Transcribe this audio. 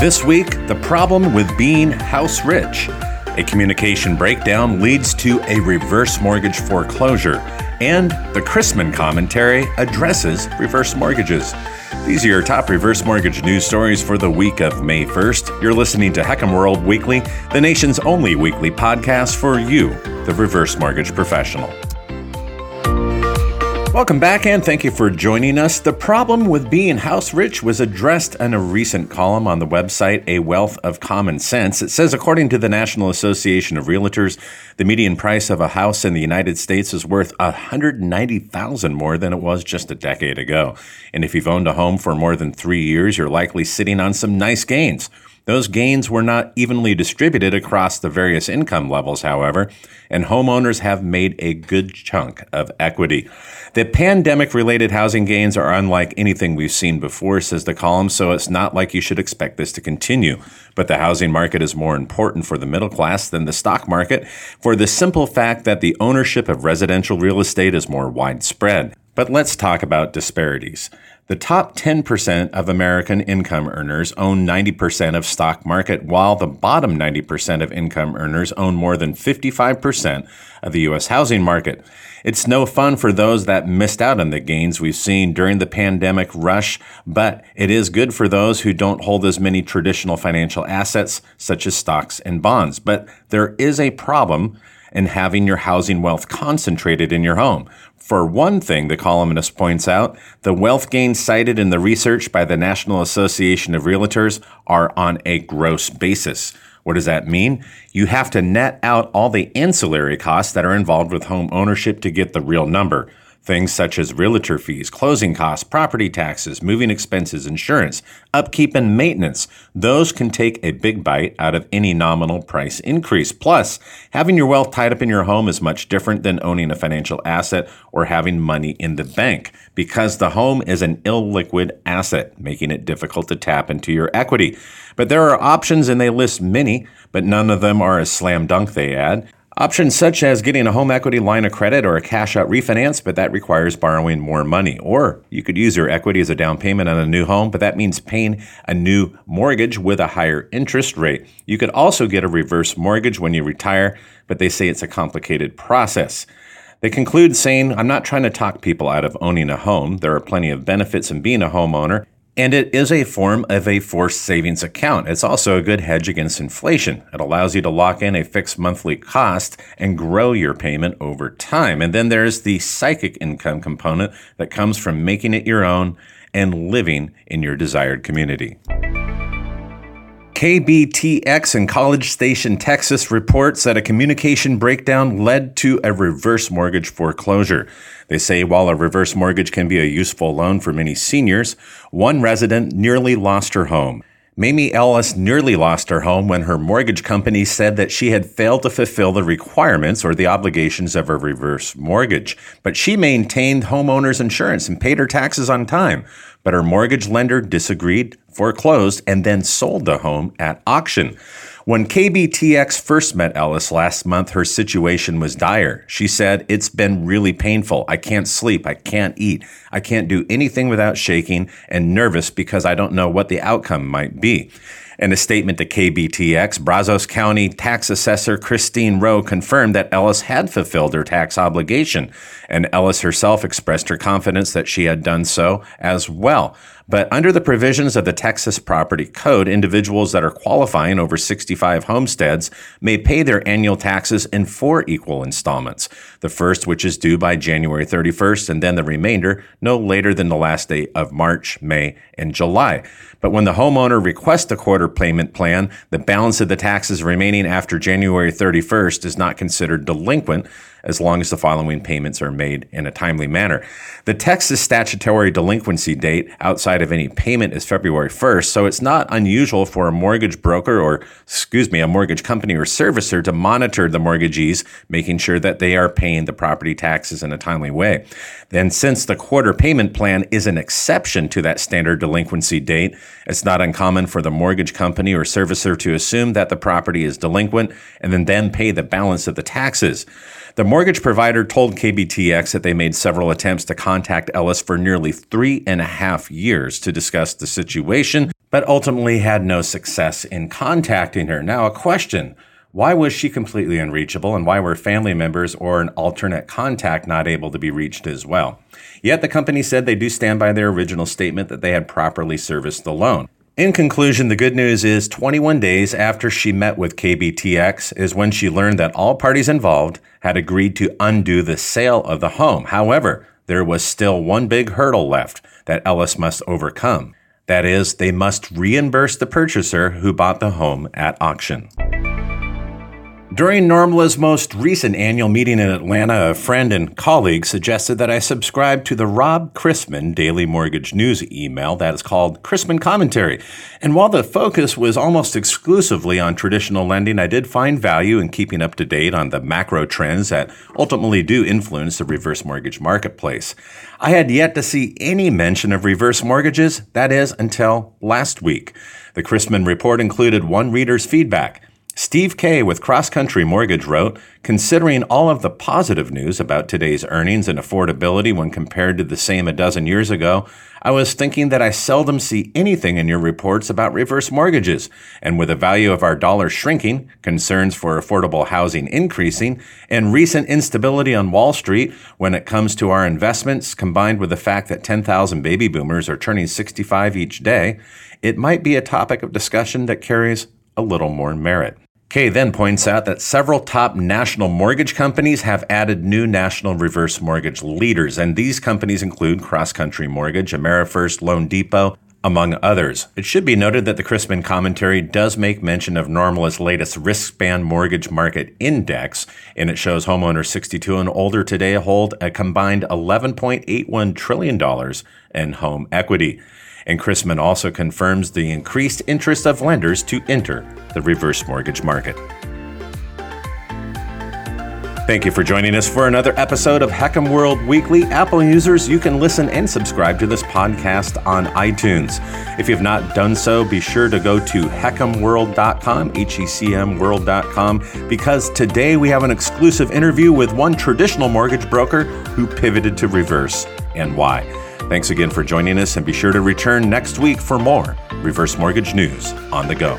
This week, the problem with being house rich. A communication breakdown leads to a reverse mortgage foreclosure, and the Chrisman commentary addresses reverse mortgages. These are your top reverse mortgage news stories for the week of May 1st. You're listening to HECM World Weekly, the nation's only weekly podcast for you, the reverse mortgage professional. Welcome back and thank you for joining us. The problem with being house rich was addressed in a recent column on the website A Wealth of Common Sense. It says according to the National Association of Realtors, the median price of a house in the United States is worth 190,000 more than it was just a decade ago. And if you've owned a home for more than 3 years, you're likely sitting on some nice gains. Those gains were not evenly distributed across the various income levels, however, and homeowners have made a good chunk of equity. The pandemic related housing gains are unlike anything we've seen before, says the column, so it's not like you should expect this to continue. But the housing market is more important for the middle class than the stock market for the simple fact that the ownership of residential real estate is more widespread. But let's talk about disparities. The top 10% of American income earners own 90% of stock market, while the bottom 90% of income earners own more than 55% of the U.S. housing market. It's no fun for those that missed out on the gains we've seen during the pandemic rush, but it is good for those who don't hold as many traditional financial assets, such as stocks and bonds. But there is a problem in having your housing wealth concentrated in your home. For one thing, the columnist points out, the wealth gains cited in the research by the National Association of Realtors are on a gross basis. What does that mean? You have to net out all the ancillary costs that are involved with home ownership to get the real number. Things such as realtor fees, closing costs, property taxes, moving expenses, insurance, upkeep, and maintenance. Those can take a big bite out of any nominal price increase. Plus, having your wealth tied up in your home is much different than owning a financial asset or having money in the bank because the home is an illiquid asset, making it difficult to tap into your equity. But there are options and they list many, but none of them are a slam dunk, they add. Options such as getting a home equity line of credit or a cash out refinance, but that requires borrowing more money. Or you could use your equity as a down payment on a new home, but that means paying a new mortgage with a higher interest rate. You could also get a reverse mortgage when you retire, but they say it's a complicated process. They conclude saying, I'm not trying to talk people out of owning a home. There are plenty of benefits in being a homeowner, and it is a form of a forced savings account. It's also a good hedge against inflation. It allows you to lock in a fixed monthly cost and grow your payment over time. And then there's the psychic income component that comes from making it your own and living in your desired community. KBTX in College Station, Texas reports that a communication breakdown led to a reverse mortgage foreclosure. They say while a reverse mortgage can be a useful loan for many seniors, one resident nearly lost her home. Mamie Ellis nearly lost her home when her mortgage company said that she had failed to fulfill the requirements or the obligations of a reverse mortgage. But she maintained homeowner's insurance and paid her taxes on time. But her mortgage lender disagreed, foreclosed, and then sold the home at auction. When KBTX first met Ellis last month, her situation was dire. She said, It's been really painful. I can't sleep. I can't eat. I can't do anything without shaking and nervous because I don't know what the outcome might be. In a statement to KBTX, Brazos County tax assessor Kristeen Roe confirmed that Ellis had fulfilled her tax obligation, and Ellis herself expressed her confidence that she had done so as well. But under the provisions of the Texas Property Code, individuals that are qualifying over 65 homesteads may pay their annual taxes in four equal installments. The first, which is due by January 31st, and then the remainder no later than the last day of March, May, and July. But when the homeowner requests a quarter payment plan, the balance of the taxes remaining after January 31st is not considered delinquent as long as the following payments are made in a timely manner. The Texas statutory delinquency date outside of any payment is February 1st, so it's not unusual for a mortgage broker or, excuse me, a mortgage company or servicer to monitor the mortgagees, making sure that they are paying the property taxes in a timely way. Then, since the quarter payment plan is an exception to that standard delinquency date, it's not uncommon for the mortgage company or servicer to assume that the property is delinquent and then, then pay the balance of the taxes. The mortgage provider told KBTX that they made several attempts to contact Ellis for nearly three and a half years to discuss the situation, but ultimately had no success in contacting her. Now, a question why was she completely unreachable, and why were family members or an alternate contact not able to be reached as well? Yet the company said they do stand by their original statement that they had properly serviced the loan. In conclusion, the good news is 21 days after she met with KBTX is when she learned that all parties involved had agreed to undo the sale of the home. However, there was still one big hurdle left that Ellis must overcome. That is, they must reimburse the purchaser who bought the home at auction. During NRMLA's most recent annual meeting in Atlanta, a friend and colleague suggested that I subscribe to the Rob Chrisman Daily Mortgage News email that is called Chrisman Commentary. And while the focus was almost exclusively on traditional lending, I did find value in keeping up to date on the macro trends that ultimately do influence the reverse mortgage marketplace. I had yet to see any mention of reverse mortgages, that is, until last week. The Chrisman report included one reader's feedback. Steve Kay with Cross Country Mortgage wrote, considering all of the positive news about today's earnings and affordability when compared to the same a dozen years ago, I was thinking that I seldom see anything in your reports about reverse mortgages. And with the value of our dollar shrinking, concerns for affordable housing increasing, and recent instability on Wall Street when it comes to our investments, combined with the fact that 10,000 baby boomers are turning 65 each day, it might be a topic of discussion that carries a little more merit. Kay then points out that several top national mortgage companies have added new national reverse mortgage leaders, and these companies include Cross Country Mortgage, AmeriFirst, Loan Depot, among others. It should be noted that the Chrisman commentary does make mention of NRMLA's latest Riskspan Mortgage Market Index, and it shows homeowners 62 and older today hold a combined $11.81 trillion in home equity. And Chrisman also confirms the increased interest of lenders to enter the reverse mortgage market. Thank you for joining us for another episode of HECM World Weekly. Apple users, you can listen and subscribe to this podcast on iTunes. If you've not done so, be sure to go to hecmworld.com, H E C M world.com, because today we have an exclusive interview with one traditional mortgage broker who pivoted to reverse and why. Thanks again for joining us, and be sure to return next week for more reverse mortgage news on the go.